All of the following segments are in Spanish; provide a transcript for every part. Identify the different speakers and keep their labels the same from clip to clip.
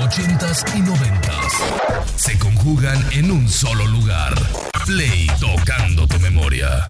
Speaker 1: 80s y 90s se conjugan en un solo lugar. Play tocando tu memoria.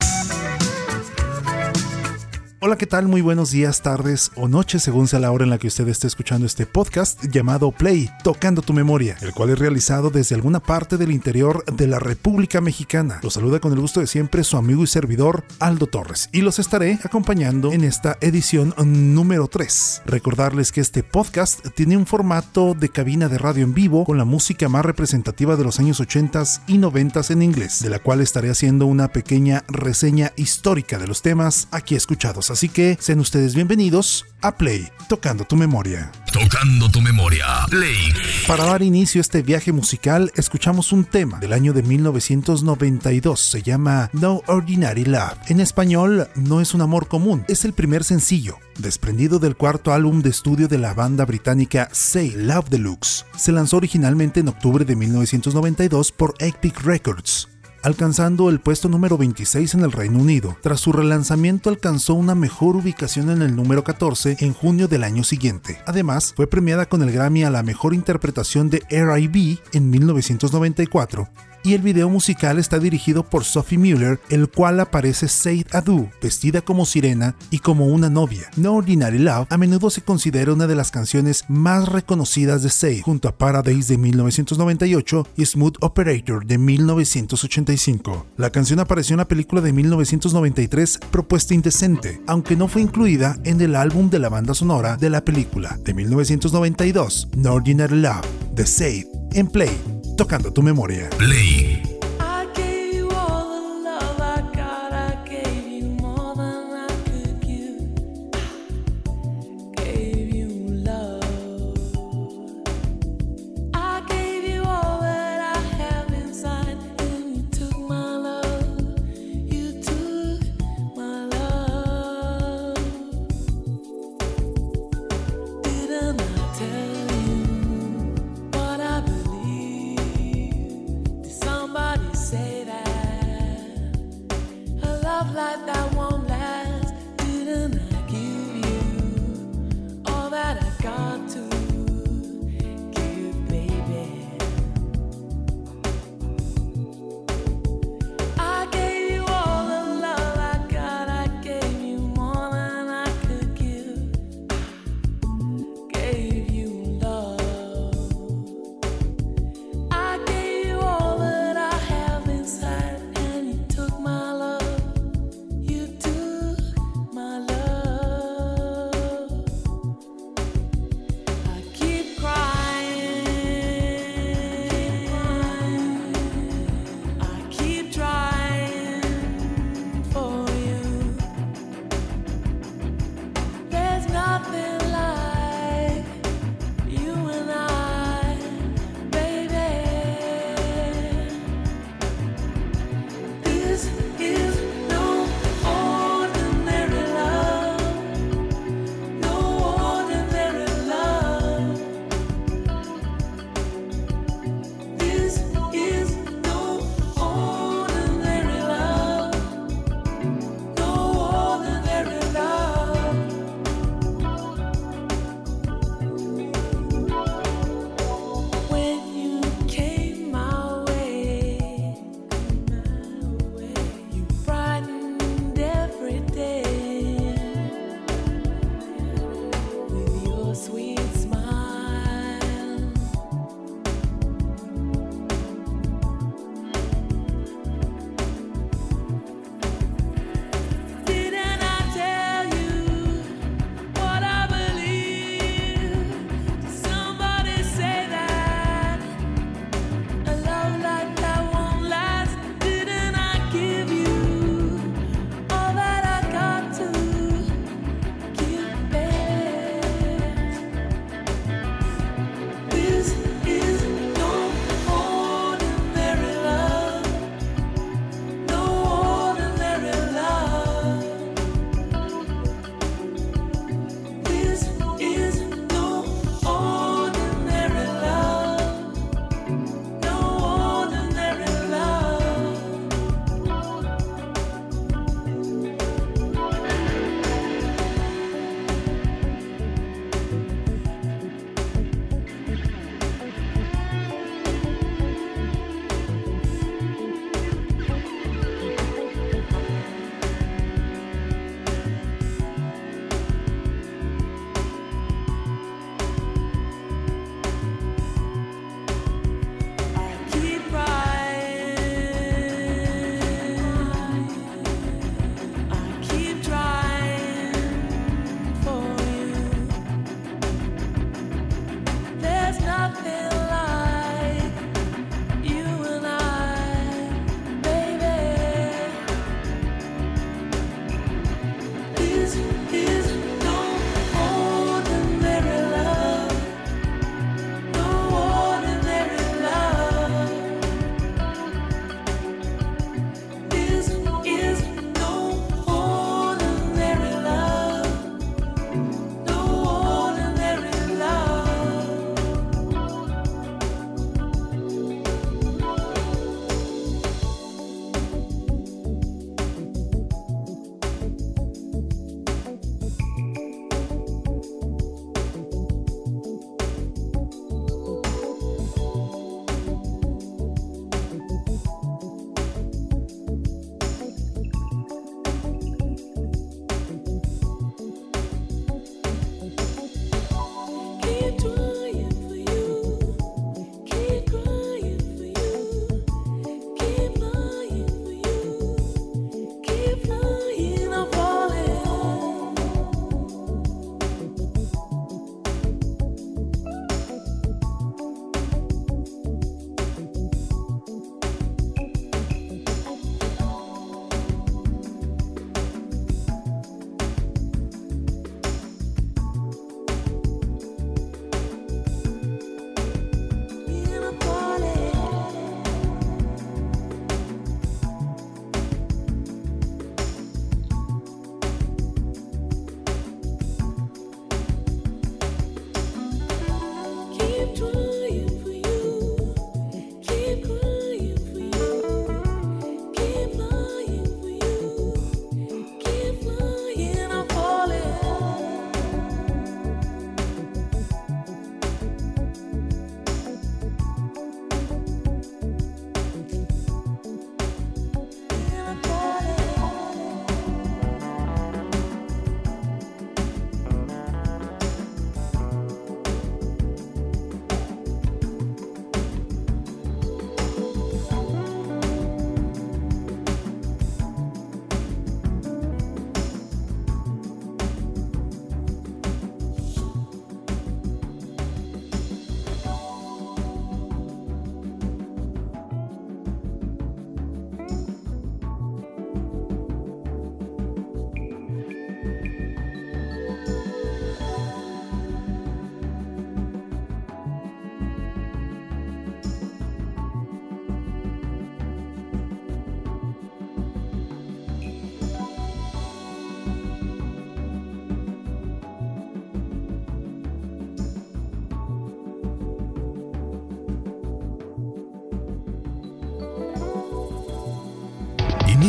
Speaker 2: Hola, ¿qué tal? Muy buenos días, tardes o noches, según sea la hora en la que usted esté escuchando este podcast llamado Play, Tocando tu Memoria, el cual es realizado desde alguna parte del interior de la República Mexicana. Los saluda con el gusto de siempre su amigo y servidor Aldo Torres y los estaré acompañando en esta edición número 3. Recordarles que este podcast tiene un formato de cabina de radio en vivo con la música más representativa de los años 80 y 90 en inglés, de la cual estaré haciendo una pequeña reseña histórica de los temas aquí escuchados Así que sean ustedes bienvenidos a Play, tocando tu memoria.
Speaker 1: Tocando tu memoria. Play.
Speaker 2: Para dar inicio a este viaje musical, escuchamos un tema del año de 1992. Se llama No Ordinary Love. En español, No es un amor común. Es el primer sencillo, desprendido del cuarto álbum de estudio de la banda británica Say Love Deluxe. Se lanzó originalmente en octubre de 1992 por Epic Records alcanzando el puesto número 26 en el Reino Unido. Tras su relanzamiento alcanzó una mejor ubicación en el número 14 en junio del año siguiente. Además, fue premiada con el Grammy a la mejor interpretación de R.I.B. en 1994 y el video musical está dirigido por Sophie Mueller, el cual aparece Said Adu, vestida como sirena y como una novia. No Ordinary Love a menudo se considera una de las canciones más reconocidas de Said, junto a Paradise de 1998 y Smooth Operator de 1985. La canción apareció en la película de 1993 Propuesta Indecente, aunque no fue incluida en el álbum de la banda sonora de la película de 1992, No Ordinary Love, de Said, en Play tocando tu memoria.
Speaker 1: Play.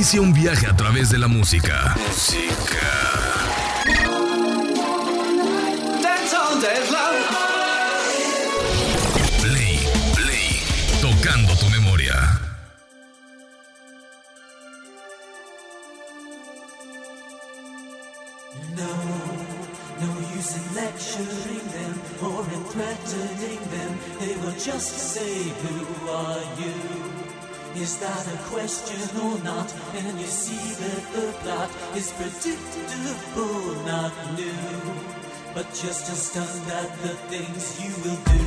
Speaker 3: Inicia un viaje a través de la música. Música. Play, play, tocando tu memoria.
Speaker 4: No, no use in lecturing them or in threatening them. They will just say, Who are you? Is that a question or not? And you see that the plot is predictable, not new, but just as stunned at the things you will do.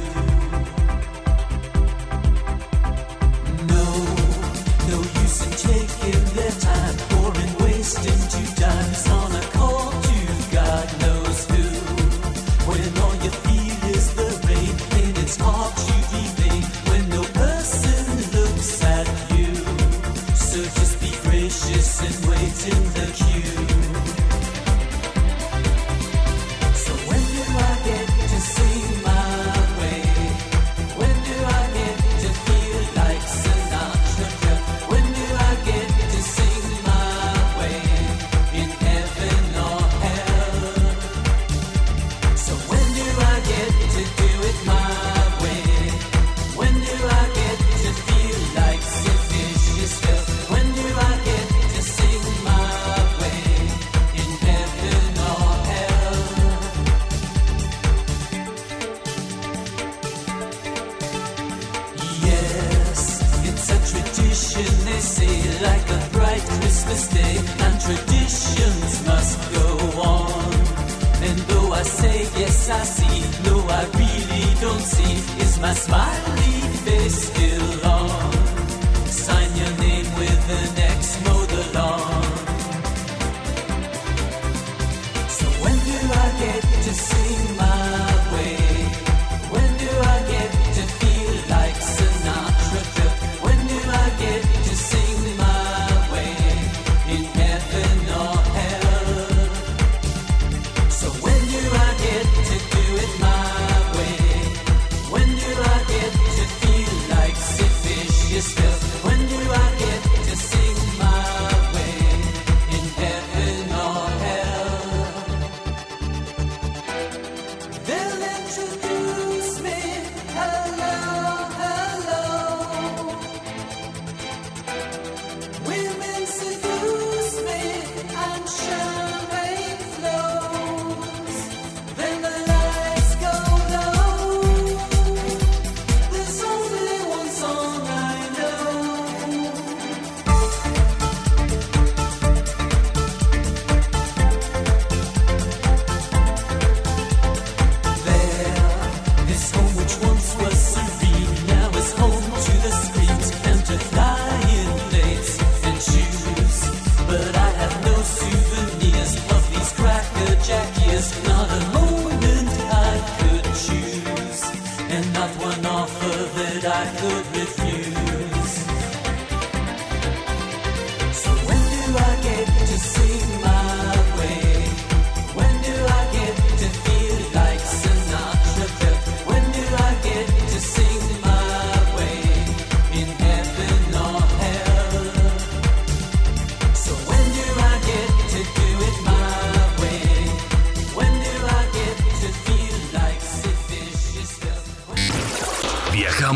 Speaker 4: No, no use in taking their time or in wasting my smile leave still on. Sign your name with an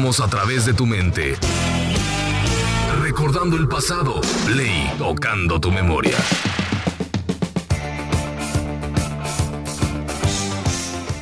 Speaker 4: A
Speaker 3: través de tu mente. Recordando el pasado. Play, tocando tu memoria.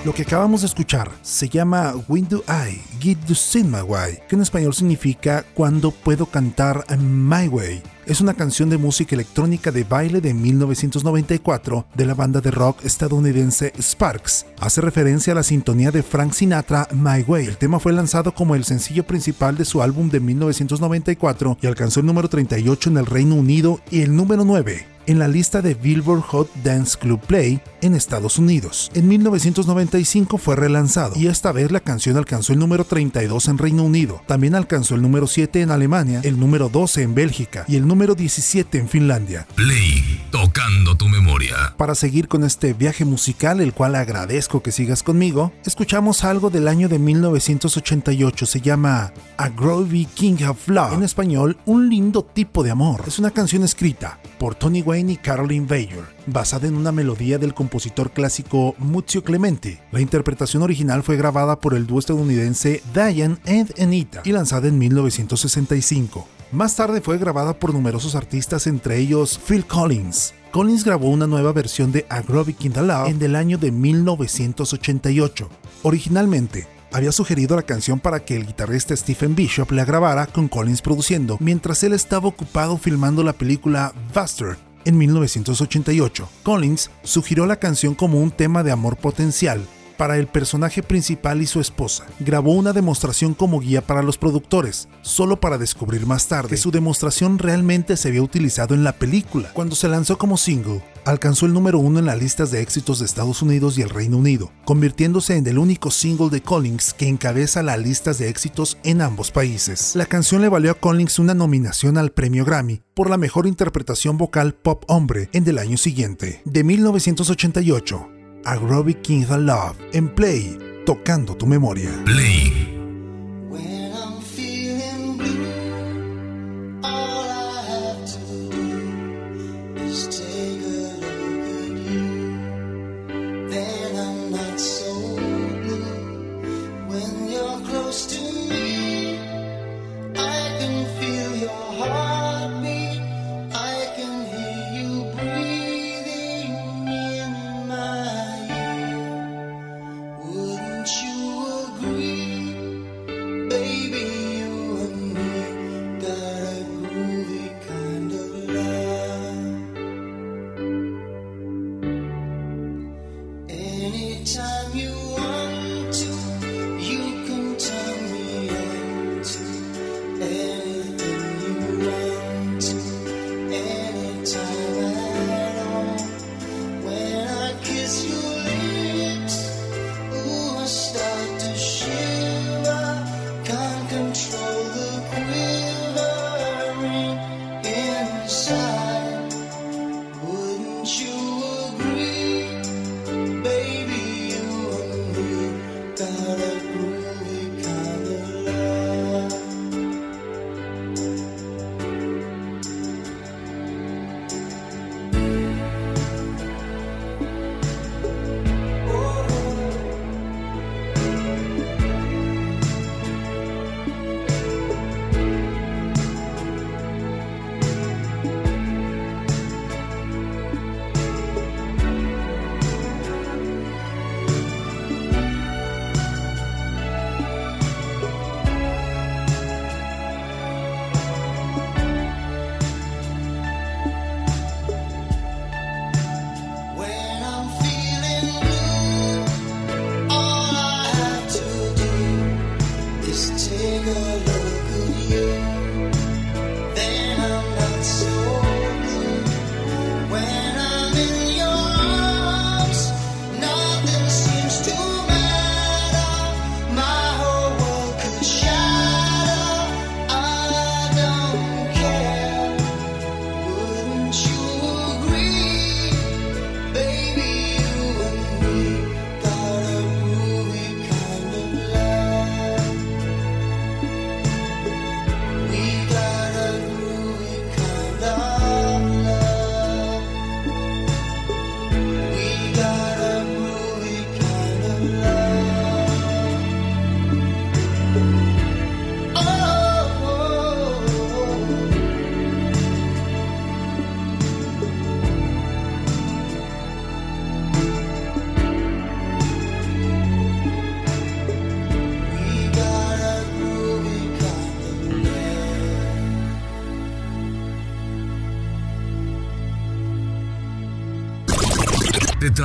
Speaker 2: Lo que acabamos de escuchar se llama Do I Get to Sing My Way, que en español significa Cuando puedo cantar My Way. Es una canción de música electrónica de baile de 1994 de la banda de rock estadounidense Sparks. Hace referencia a la sintonía de Frank Sinatra My Way. El tema fue lanzado como el sencillo principal de su álbum de 1994 y alcanzó el número 38 en el Reino Unido y el número 9 en la lista de Billboard Hot Dance Club Play en Estados Unidos. En 1995 fue relanzado y esta vez la canción alcanzó el número 32 en Reino Unido. También alcanzó el número 7 en Alemania, el número 12 en Bélgica y el número 17 en Finlandia.
Speaker 3: Play, tocando tu memoria.
Speaker 2: Para seguir con este viaje musical, el cual agradezco que sigas conmigo, escuchamos algo del año de 1988, se llama A Groovy King of Love, en español, Un lindo tipo de amor. Es una canción escrita por Tony Wayne y Caroline Bayer, basada en una melodía del compositor clásico Muzio Clemente. La interpretación original fue grabada por el dúo estadounidense Diane and Anita y lanzada en 1965. Más tarde fue grabada por numerosos artistas, entre ellos Phil Collins. Collins grabó una nueva versión de Agrobic in the Love en el año de 1988. Originalmente, había sugerido la canción para que el guitarrista Stephen Bishop la grabara con Collins produciendo, mientras él estaba ocupado filmando la película Buster en 1988. Collins sugirió la canción como un tema de amor potencial, para el personaje principal y su esposa. Grabó una demostración como guía para los productores, solo para descubrir más tarde que su demostración realmente se había utilizado en la película. Cuando se lanzó como single, alcanzó el número uno en las listas de éxitos de Estados Unidos y el Reino Unido, convirtiéndose en el único single de Collins que encabeza las listas de éxitos en ambos países. La canción le valió a Collins una nominación al premio Grammy por la mejor interpretación vocal pop hombre en el año siguiente. De 1988, Agrobic King of Love en Play, tocando tu memoria.
Speaker 3: Play.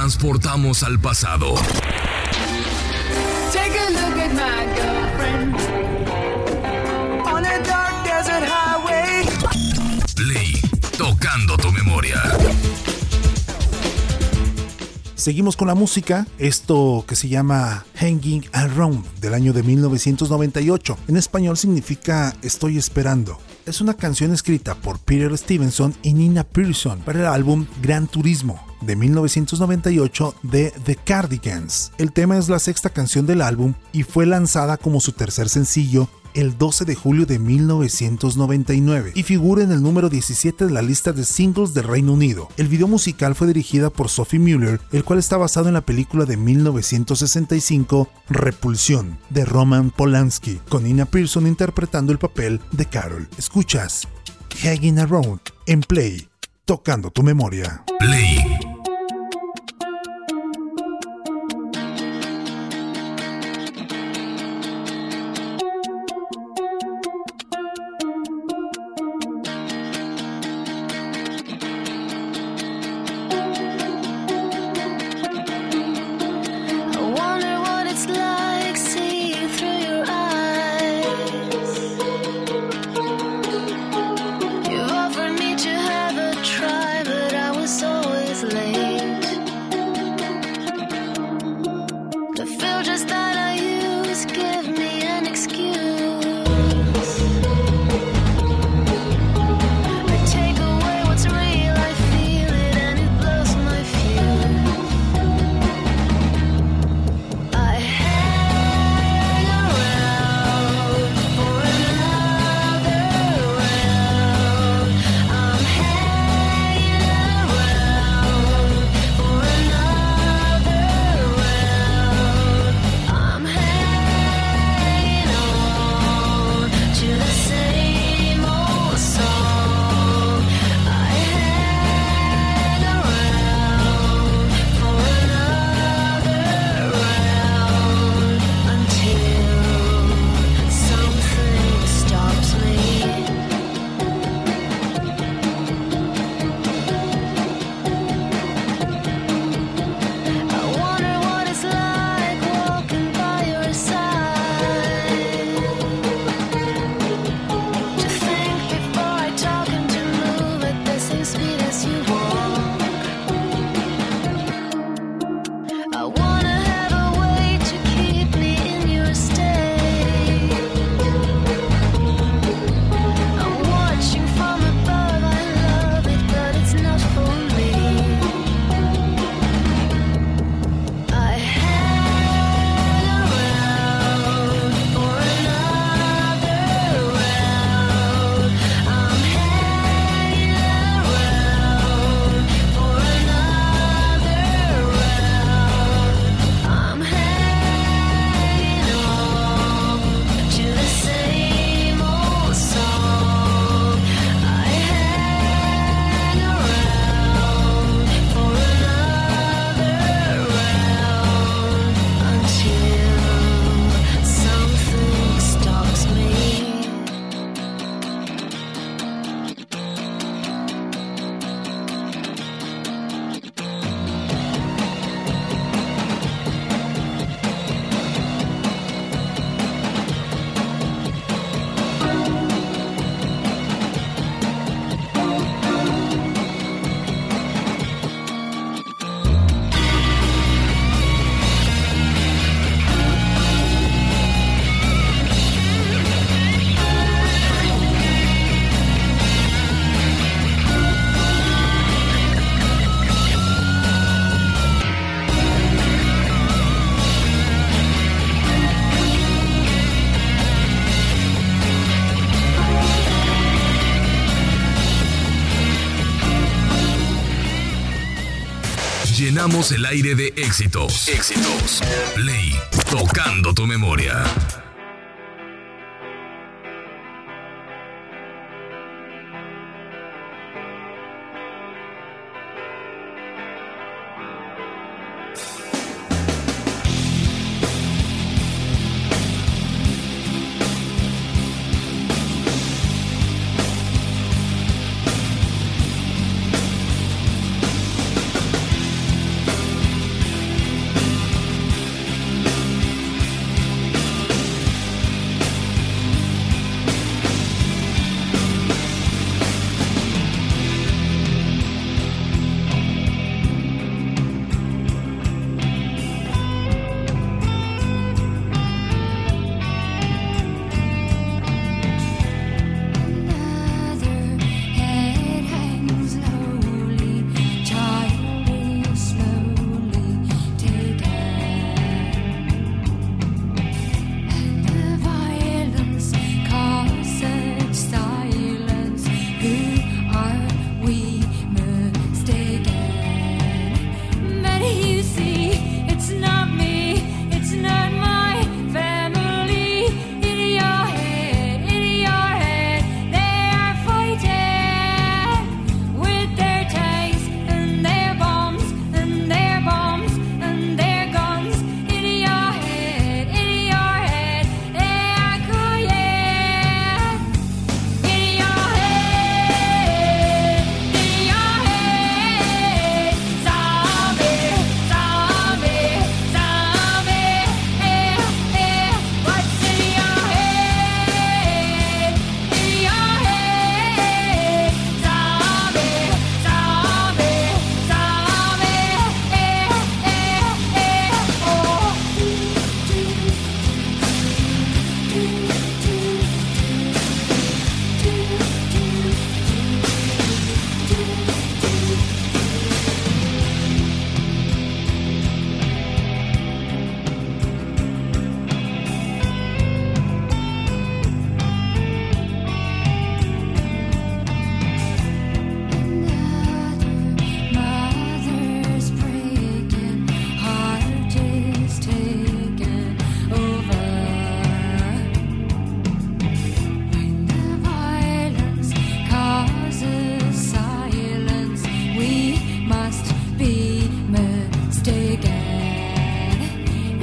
Speaker 3: transportamos al pasado.
Speaker 5: Take. On a dark desert highway.
Speaker 3: Tocando tu memoria.
Speaker 2: Seguimos con la música, esto que se llama Hanging Around del año de 1998. En español significa Estoy esperando. Es una canción escrita por Peter Stevenson y Nina Pearson para el álbum Gran Turismo, de 1998 de The Cardigans. El tema es la sexta canción del álbum y fue lanzada como su tercer sencillo el 12 de julio de 1999 y figura en el número 17 de la lista de singles del Reino Unido. El video musical fue dirigida por Sophie Muller, el cual está basado en la película de 1965 Repulsión de Roman Polanski, con Nina Pearson interpretando el papel de Carol. Escuchas Hanging Around en Play, tocando tu memoria.
Speaker 6: Play el aire de éxitos. Éxitos. Play, tocando tu memoria.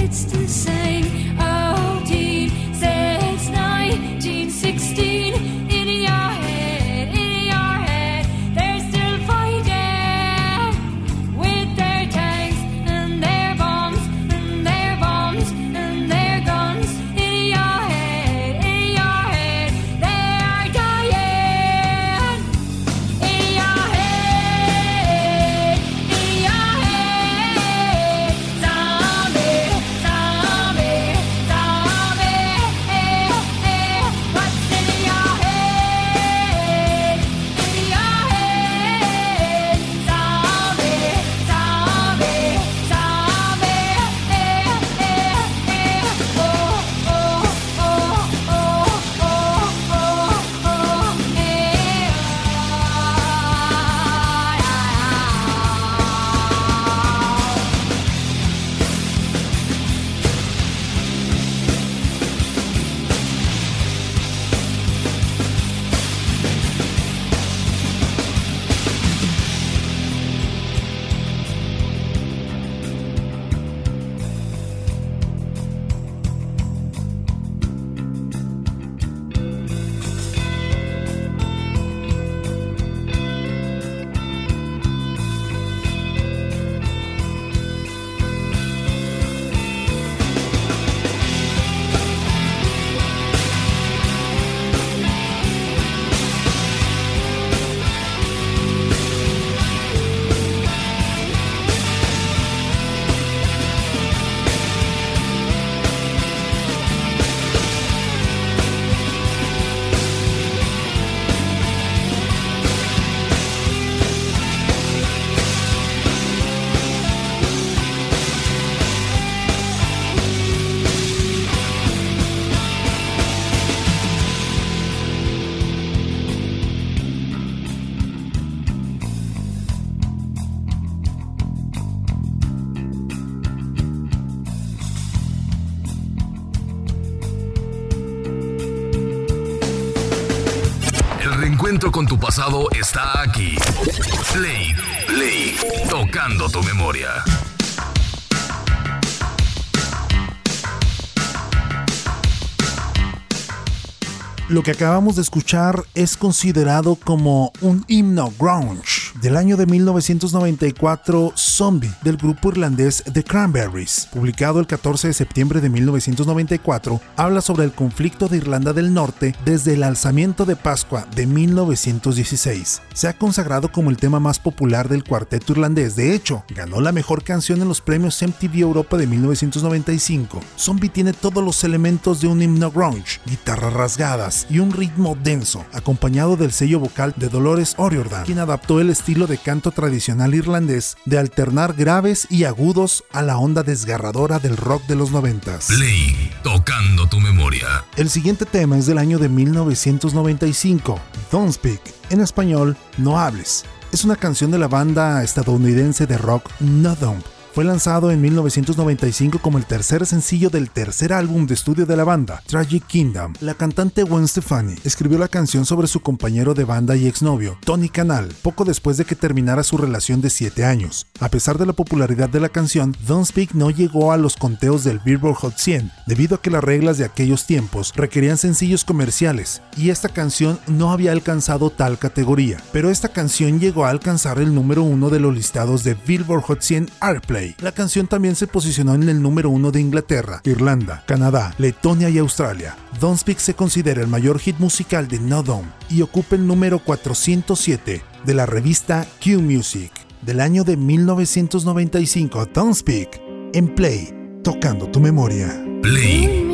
Speaker 7: it's
Speaker 8: the same. Tu pasado está aquí. Play, play, tocando tu memoria.
Speaker 2: Lo que acabamos de escuchar es considerado como un himno grunge del año de 1994 Zombie del grupo irlandés The Cranberries, publicado el 14 de septiembre de 1994, habla sobre el conflicto de Irlanda del Norte desde el alzamiento de Pascua de 1916. Se ha consagrado como el tema más popular del cuarteto irlandés, de hecho, ganó la mejor canción en los premios MTV Europa de 1995. Zombie tiene todos los elementos de un himno grunge, guitarras rasgadas, y un ritmo denso, acompañado del sello vocal de Dolores O'Riordan, quien adaptó el estilo de canto tradicional irlandés de alternar graves y agudos a la onda desgarradora del rock de los noventas.
Speaker 8: Play, tocando tu memoria.
Speaker 2: El siguiente tema es del año de 1995, Don't Speak, en español, No hables. Es una canción de la banda estadounidense de rock No Dump fue lanzado en 1995 como el tercer sencillo del tercer álbum de estudio de la banda, Tragic Kingdom. La cantante Gwen Stefani escribió la canción sobre su compañero de banda y exnovio, Tony Canal, poco después de que terminara su relación de 7 años. A pesar de la popularidad de la canción, Don't Speak no llegó a los conteos del Billboard Hot 100, debido a que las reglas de aquellos tiempos requerían sencillos comerciales, y esta canción no había alcanzado tal categoría. Pero esta canción llegó a alcanzar el número uno de los listados de Billboard Hot 100 Airplay. La canción también se posicionó en el número uno de Inglaterra, Irlanda, Canadá, Letonia y Australia. Don't Speak se considera el mayor hit musical de No Dome y ocupa el número 407 de la revista Q Music del año de 1995. Don't Speak en Play, tocando tu memoria.
Speaker 8: Play.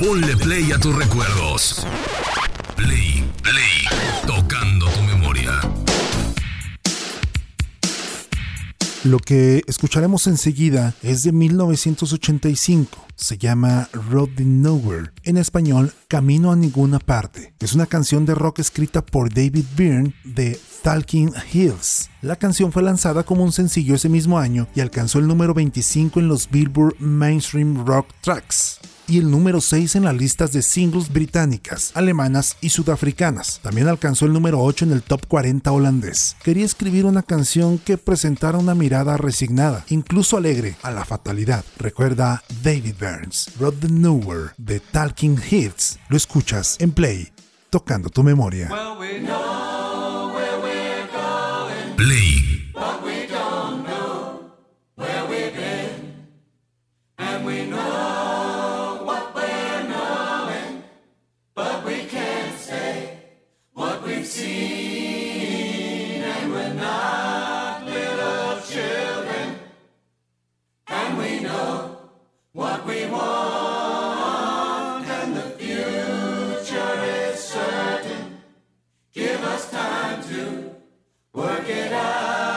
Speaker 9: Ponle play a tus recuerdos. Play, play, tocando tu memoria.
Speaker 2: Lo que escucharemos enseguida es de 1985. Se llama Road to Nowhere. En español, Camino a ninguna parte. Es una canción de rock escrita por David Byrne de Talking Hills. La canción fue lanzada como un sencillo ese mismo año y alcanzó el número 25 en los Billboard Mainstream Rock Tracks y el número 6 en las listas de singles británicas, alemanas y sudafricanas. También alcanzó el número 8 en el top 40 holandés. Quería escribir una canción que presentara una mirada resignada, incluso alegre, a la fatalidad. Recuerda David Burns, Road the Nowhere de Talking Heads. Lo escuchas en Play, tocando tu memoria.
Speaker 10: But we don't know where we've been. And we know what we're knowing, but we can't say what we've seen. And we're not little children, and we know what we want, and the future is certain. Give us time to work it out.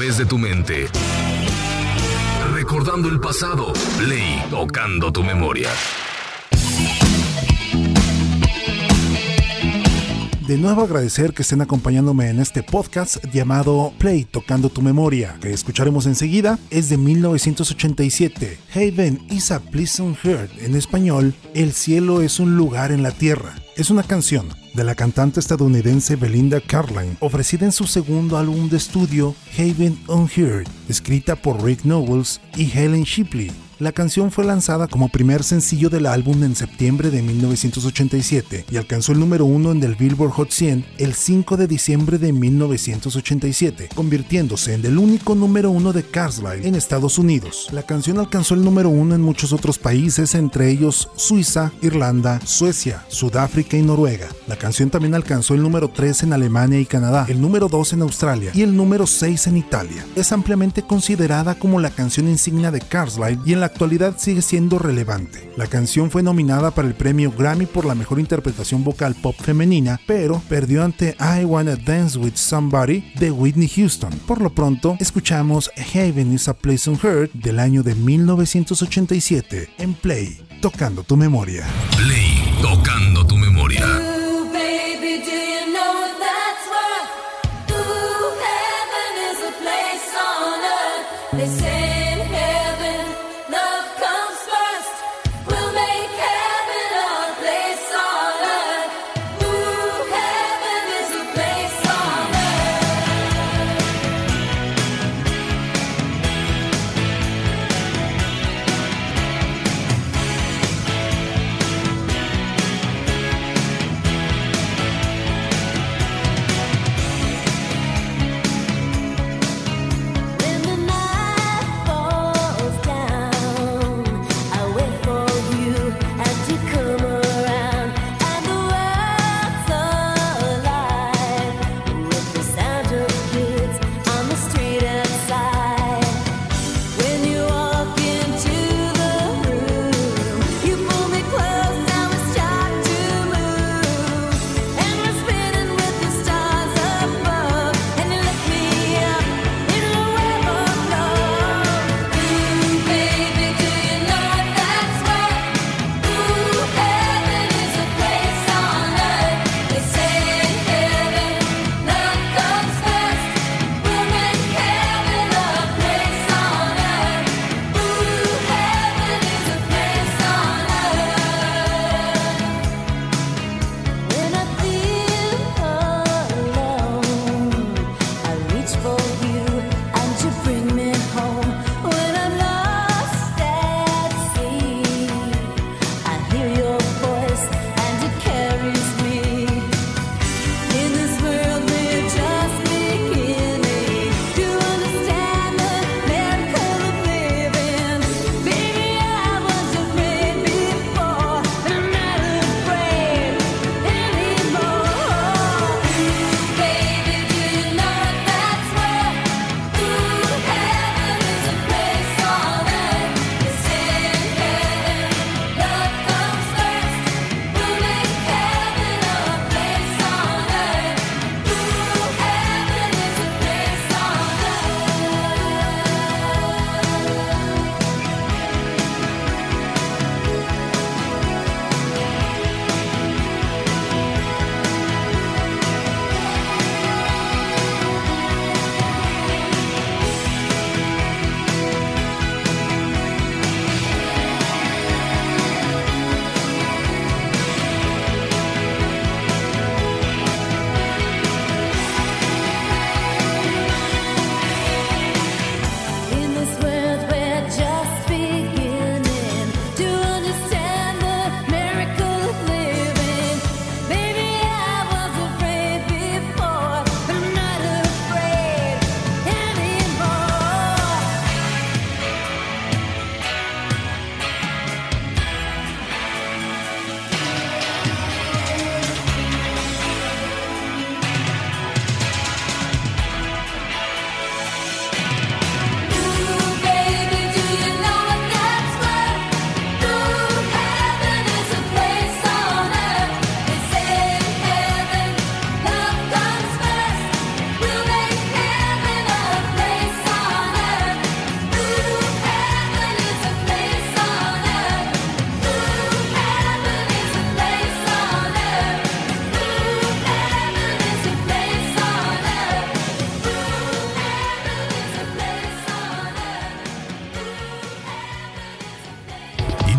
Speaker 3: Través de tu mente. Recordando el pasado. Play tocando tu memoria.
Speaker 2: De nuevo agradecer que estén acompañándome en este podcast llamado Play Tocando tu Memoria, que escucharemos enseguida, es de 1987. Haven is a pleasant heart, en español, El cielo es un lugar en la tierra. Es una canción de la cantante estadounidense Belinda Carlisle, ofrecida en su segundo álbum de estudio, Haven Unheard, escrita por Rick Knowles y Helen Shipley. La canción fue lanzada como primer sencillo del álbum en septiembre de 1987 y alcanzó el número uno en el Billboard Hot 100 el 5 de diciembre de 1987, convirtiéndose en el único número uno de Carlisle en Estados Unidos. La canción alcanzó el número uno en muchos otros países, entre ellos Suiza, Irlanda, Suecia, Sudáfrica y Noruega. La canción también alcanzó el número 3 en Alemania y Canadá, el número 2 en Australia y el número 6 en Italia. Es ampliamente considerada como la canción insignia de Carlisle y en la actualidad sigue siendo relevante. La canción fue nominada para el premio Grammy por la mejor interpretación vocal pop femenina, pero perdió ante I Wanna Dance with Somebody de Whitney Houston. Por lo pronto, escuchamos Heaven is a Place on Earth del año de 1987 en Play, tocando tu memoria.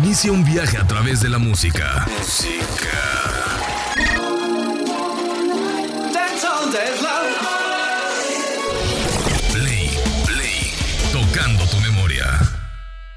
Speaker 3: Inicia un viaje a través de la música. Música.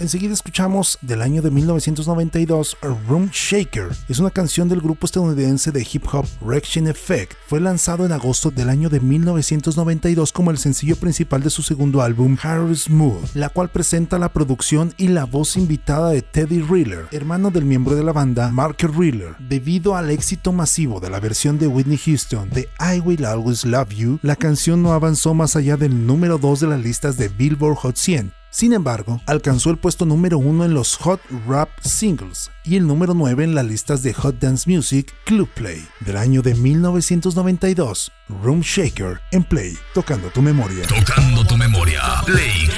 Speaker 2: enseguida escuchamos del año de 1992 Room Shaker. Es una canción del grupo estadounidense de hip hop Reaction Effect. Fue lanzado en agosto del año de 1992 como el sencillo principal de su segundo álbum Harry Smooth, la cual presenta la producción y la voz invitada de Teddy Riller, hermano del miembro de la banda Mark Riller. Debido al éxito masivo de la versión de Whitney Houston de I Will Always Love You, la canción no avanzó más allá del número 2 de las listas de Billboard Hot 100 sin embargo, alcanzó el puesto número 1 en los Hot Rap Singles y el número 9 en las listas de Hot Dance Music Club Play del año de 1992. Room Shaker en Play, tocando tu memoria.
Speaker 3: Tocando tu memoria. Play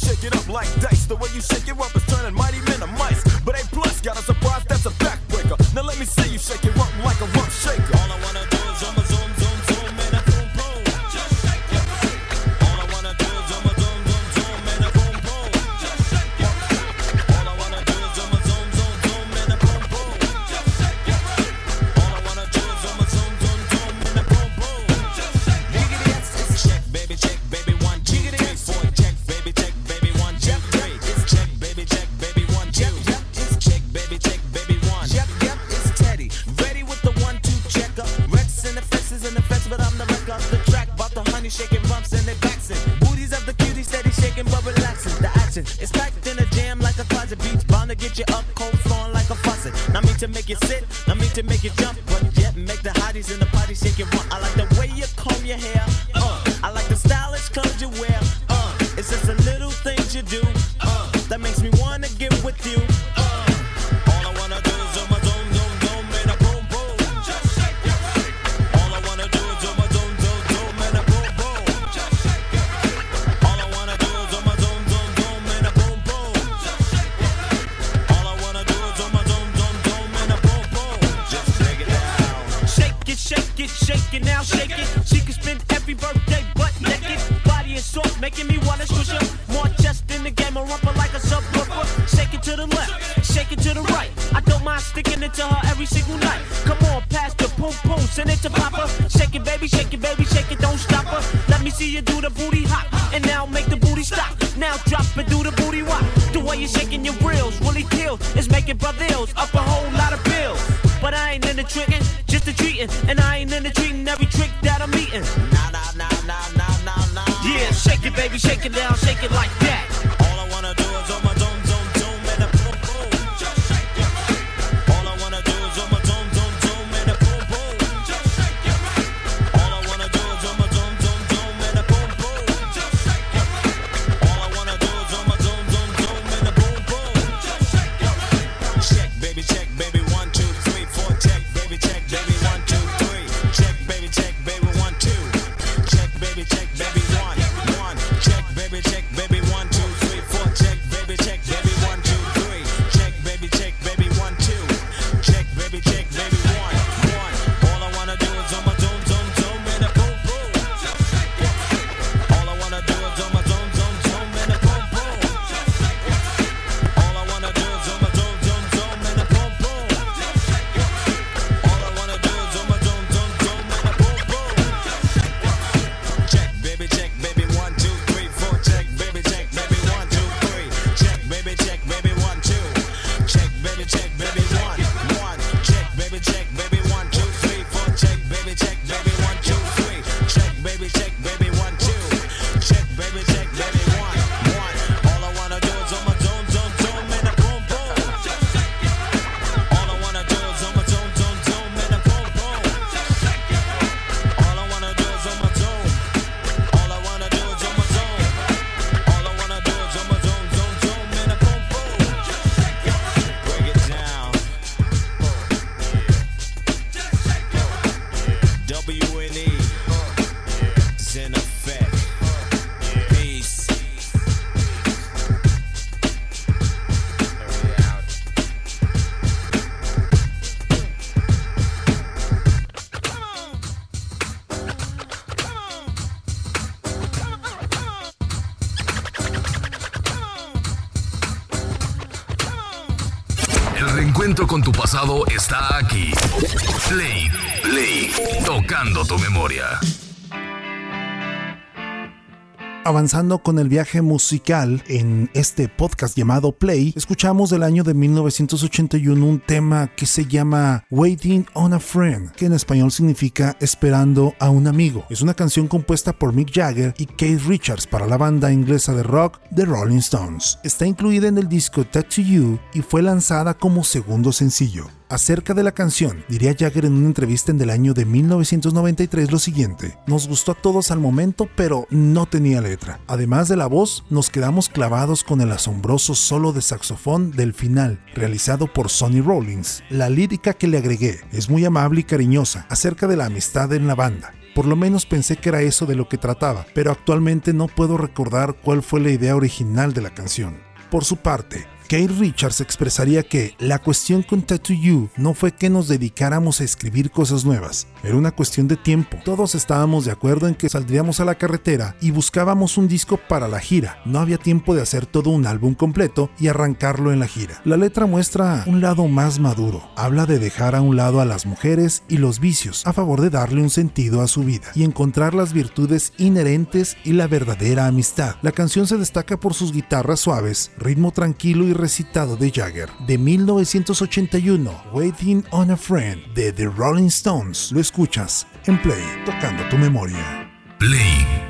Speaker 11: shake it up like dice. The way you shake it up
Speaker 3: está aquí. Play, play, tocando tu memoria.
Speaker 2: Avanzando con el viaje musical en este podcast llamado Play, escuchamos del año de 1981 un tema que se llama Waiting on a Friend, que en español significa Esperando a un amigo. Es una canción compuesta por Mick Jagger y Keith Richards para la banda inglesa de rock The Rolling Stones. Está incluida en el disco Tattoo You y fue lanzada como segundo sencillo. Acerca de la canción, diría Jagger en una entrevista en el año de 1993 lo siguiente: Nos gustó a todos al momento, pero no tenía letra. Además de la voz, nos quedamos clavados con el asombroso solo de saxofón del final, realizado por Sonny Rollins. La lírica que le agregué es muy amable y cariñosa acerca de la amistad en la banda. Por lo menos pensé que era eso de lo que trataba, pero actualmente no puedo recordar cuál fue la idea original de la canción. Por su parte, Kate Richards expresaría que la cuestión con Tattoo You no fue que nos dedicáramos a escribir cosas nuevas, era una cuestión de tiempo. Todos estábamos de acuerdo en que saldríamos a la carretera y buscábamos un disco para la gira. No había tiempo de hacer todo un álbum completo y arrancarlo en la gira. La letra muestra un lado más maduro. Habla de dejar a un lado a las mujeres y los vicios a favor de darle un sentido a su vida y encontrar las virtudes inherentes y la verdadera amistad. La canción se destaca por sus guitarras suaves, ritmo tranquilo y recitado de Jagger. De 1981, Waiting on a Friend de The Rolling Stones. Lo escuchas en Play, tocando tu memoria.
Speaker 3: Play.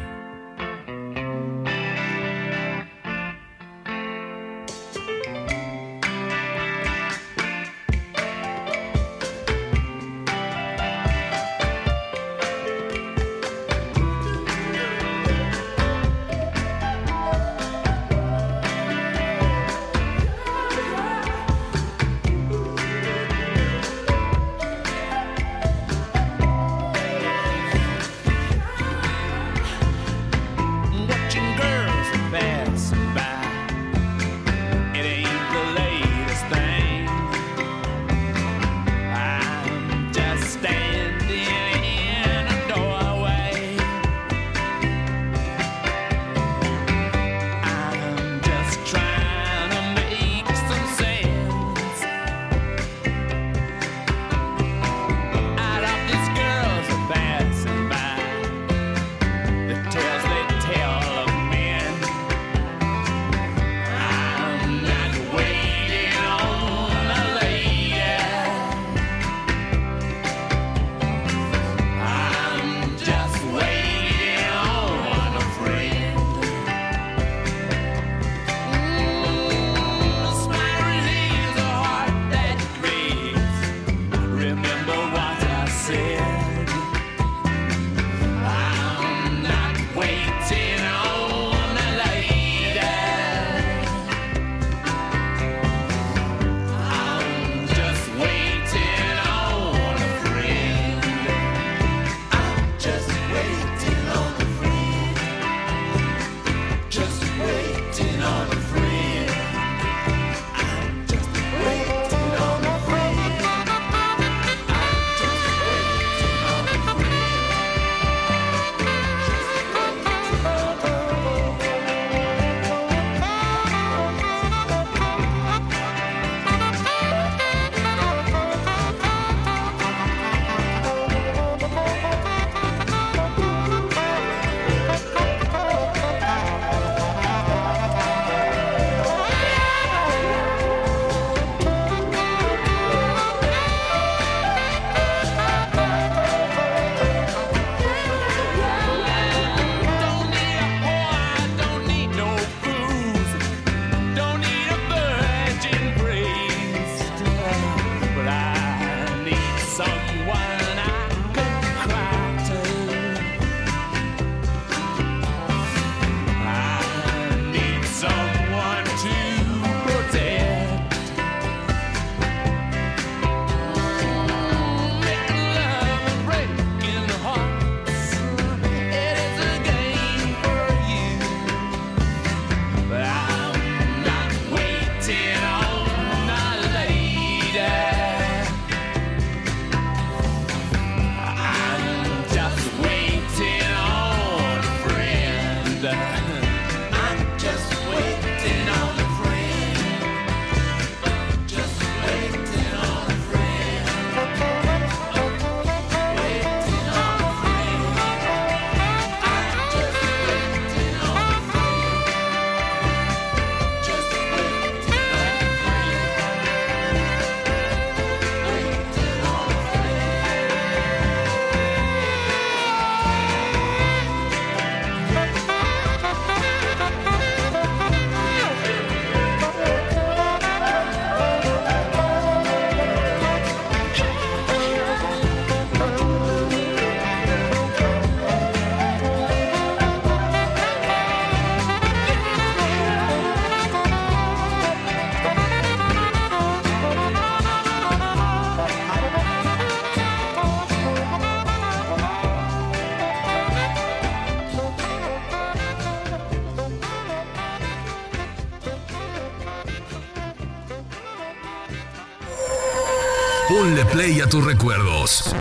Speaker 3: tus recuerdos.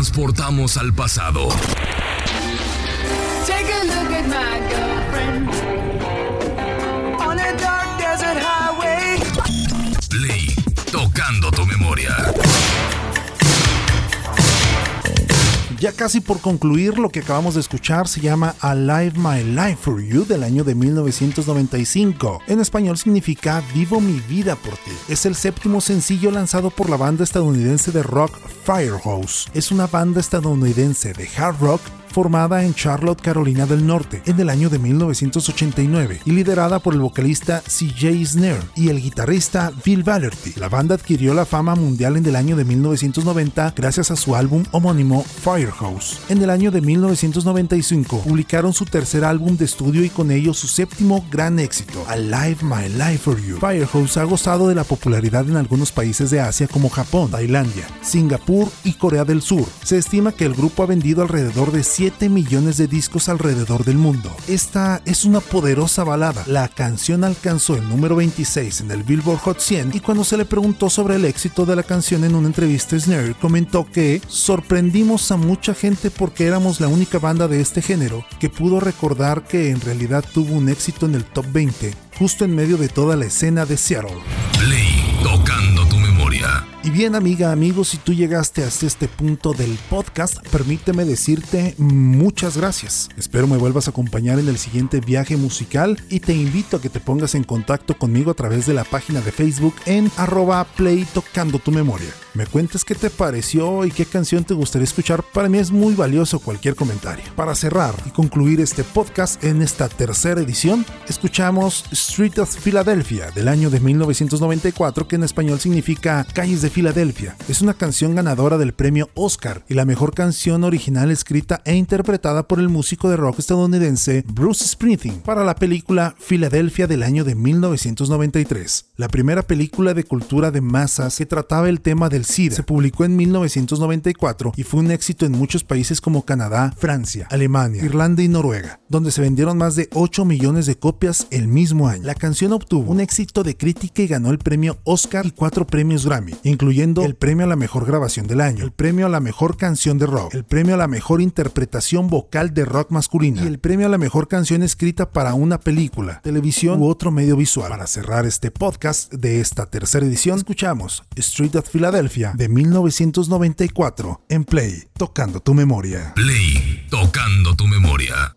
Speaker 3: transportamos al pasado.
Speaker 2: casi por concluir lo que acabamos de escuchar se llama Alive My Life for You del año de 1995. En español significa Vivo mi vida por ti. Es el séptimo sencillo lanzado por la banda estadounidense de rock Firehouse. Es una banda estadounidense de hard rock formada en Charlotte, Carolina del Norte, en el año de 1989 y liderada por el vocalista CJ Snare y el guitarrista Bill Valerty. La banda adquirió la fama mundial en el año de 1990 gracias a su álbum homónimo Firehouse. En el año de 1995 publicaron su tercer álbum de estudio y con ello su séptimo gran éxito, Alive My Life for You. Firehouse ha gozado de la popularidad en algunos países de Asia como Japón, Tailandia, Singapur y Corea del Sur. Se estima que el grupo ha vendido alrededor de 7 millones de discos alrededor del mundo. Esta es una poderosa balada. La canción alcanzó el número 26 en el Billboard Hot 100 y cuando se le preguntó sobre el éxito de la canción en una entrevista, Snare comentó que sorprendimos a mucha gente porque éramos la única banda de este género que pudo recordar que en realidad tuvo un éxito en el top 20 justo en medio de toda la escena de Seattle.
Speaker 3: Play tocando tu memoria.
Speaker 2: Y bien amiga, amigos, si tú llegaste hasta este punto del podcast, permíteme decirte muchas gracias. Espero me vuelvas a acompañar en el siguiente viaje musical y te invito a que te pongas en contacto conmigo a través de la página de Facebook en arroba play tocando tu memoria. Me cuentes qué te pareció y qué canción te gustaría escuchar. Para mí es muy valioso cualquier comentario. Para cerrar y concluir este podcast en esta tercera edición, escuchamos Street of Philadelphia del año de 1994 que en español significa Calles de Filadelfia. Es una canción ganadora del premio Oscar y la mejor canción original escrita e interpretada por el músico de rock estadounidense Bruce Springsteen para la película Filadelfia del año de 1993, la primera película de cultura de masas que trataba el tema del SIDA. Se publicó en 1994 y fue un éxito en muchos países como Canadá, Francia, Alemania, Irlanda y Noruega, donde se vendieron más de 8 millones de copias el mismo año. La canción obtuvo un éxito de crítica y ganó el premio Oscar y cuatro premios Grammy, incluyendo el premio a la mejor grabación del año, el premio a la mejor canción de rock, el premio a la mejor interpretación vocal de rock masculina y el premio a la mejor canción escrita para una película, televisión u otro medio visual. Para cerrar este podcast de esta tercera edición, escuchamos Street of Philadelphia de 1994 en Play, tocando tu memoria.
Speaker 3: Play tocando tu memoria.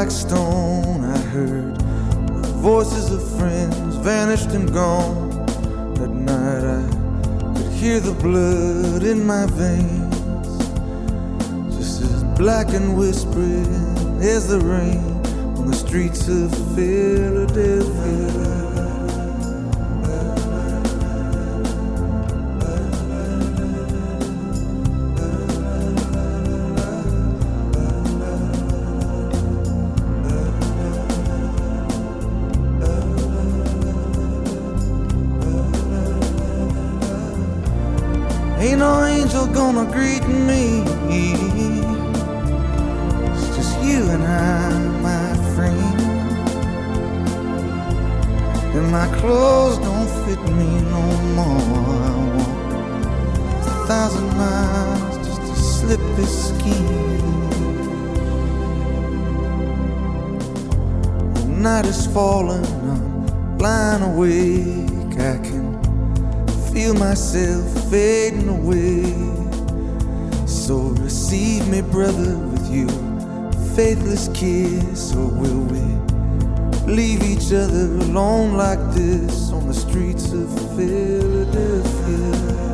Speaker 12: Like stone. I heard the voices of friends vanished and gone. That night I could hear the blood in my veins, just as black and whispering as the rain on the streets of Philadelphia. My clothes don't fit me no more. I walk a thousand miles just to slip this skin. The night is falling, I'm lying awake. I can feel myself fading away. So receive me, brother, with your faithless kiss, or will we leave each other alone like this on the streets of Philadelphia?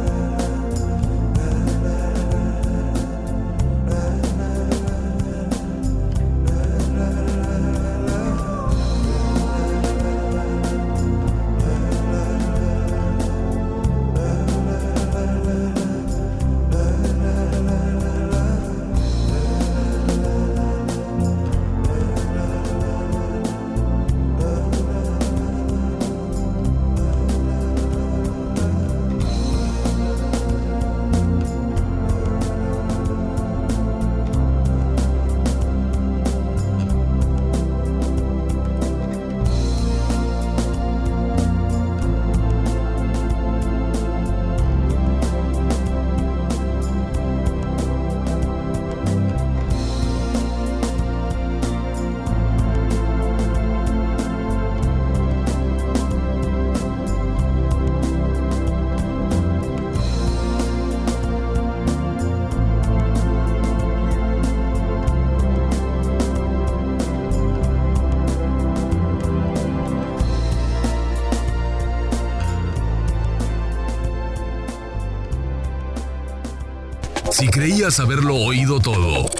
Speaker 9: Haberlo oído todo.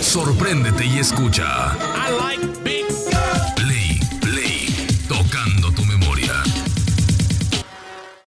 Speaker 9: Sorpréndete y escucha.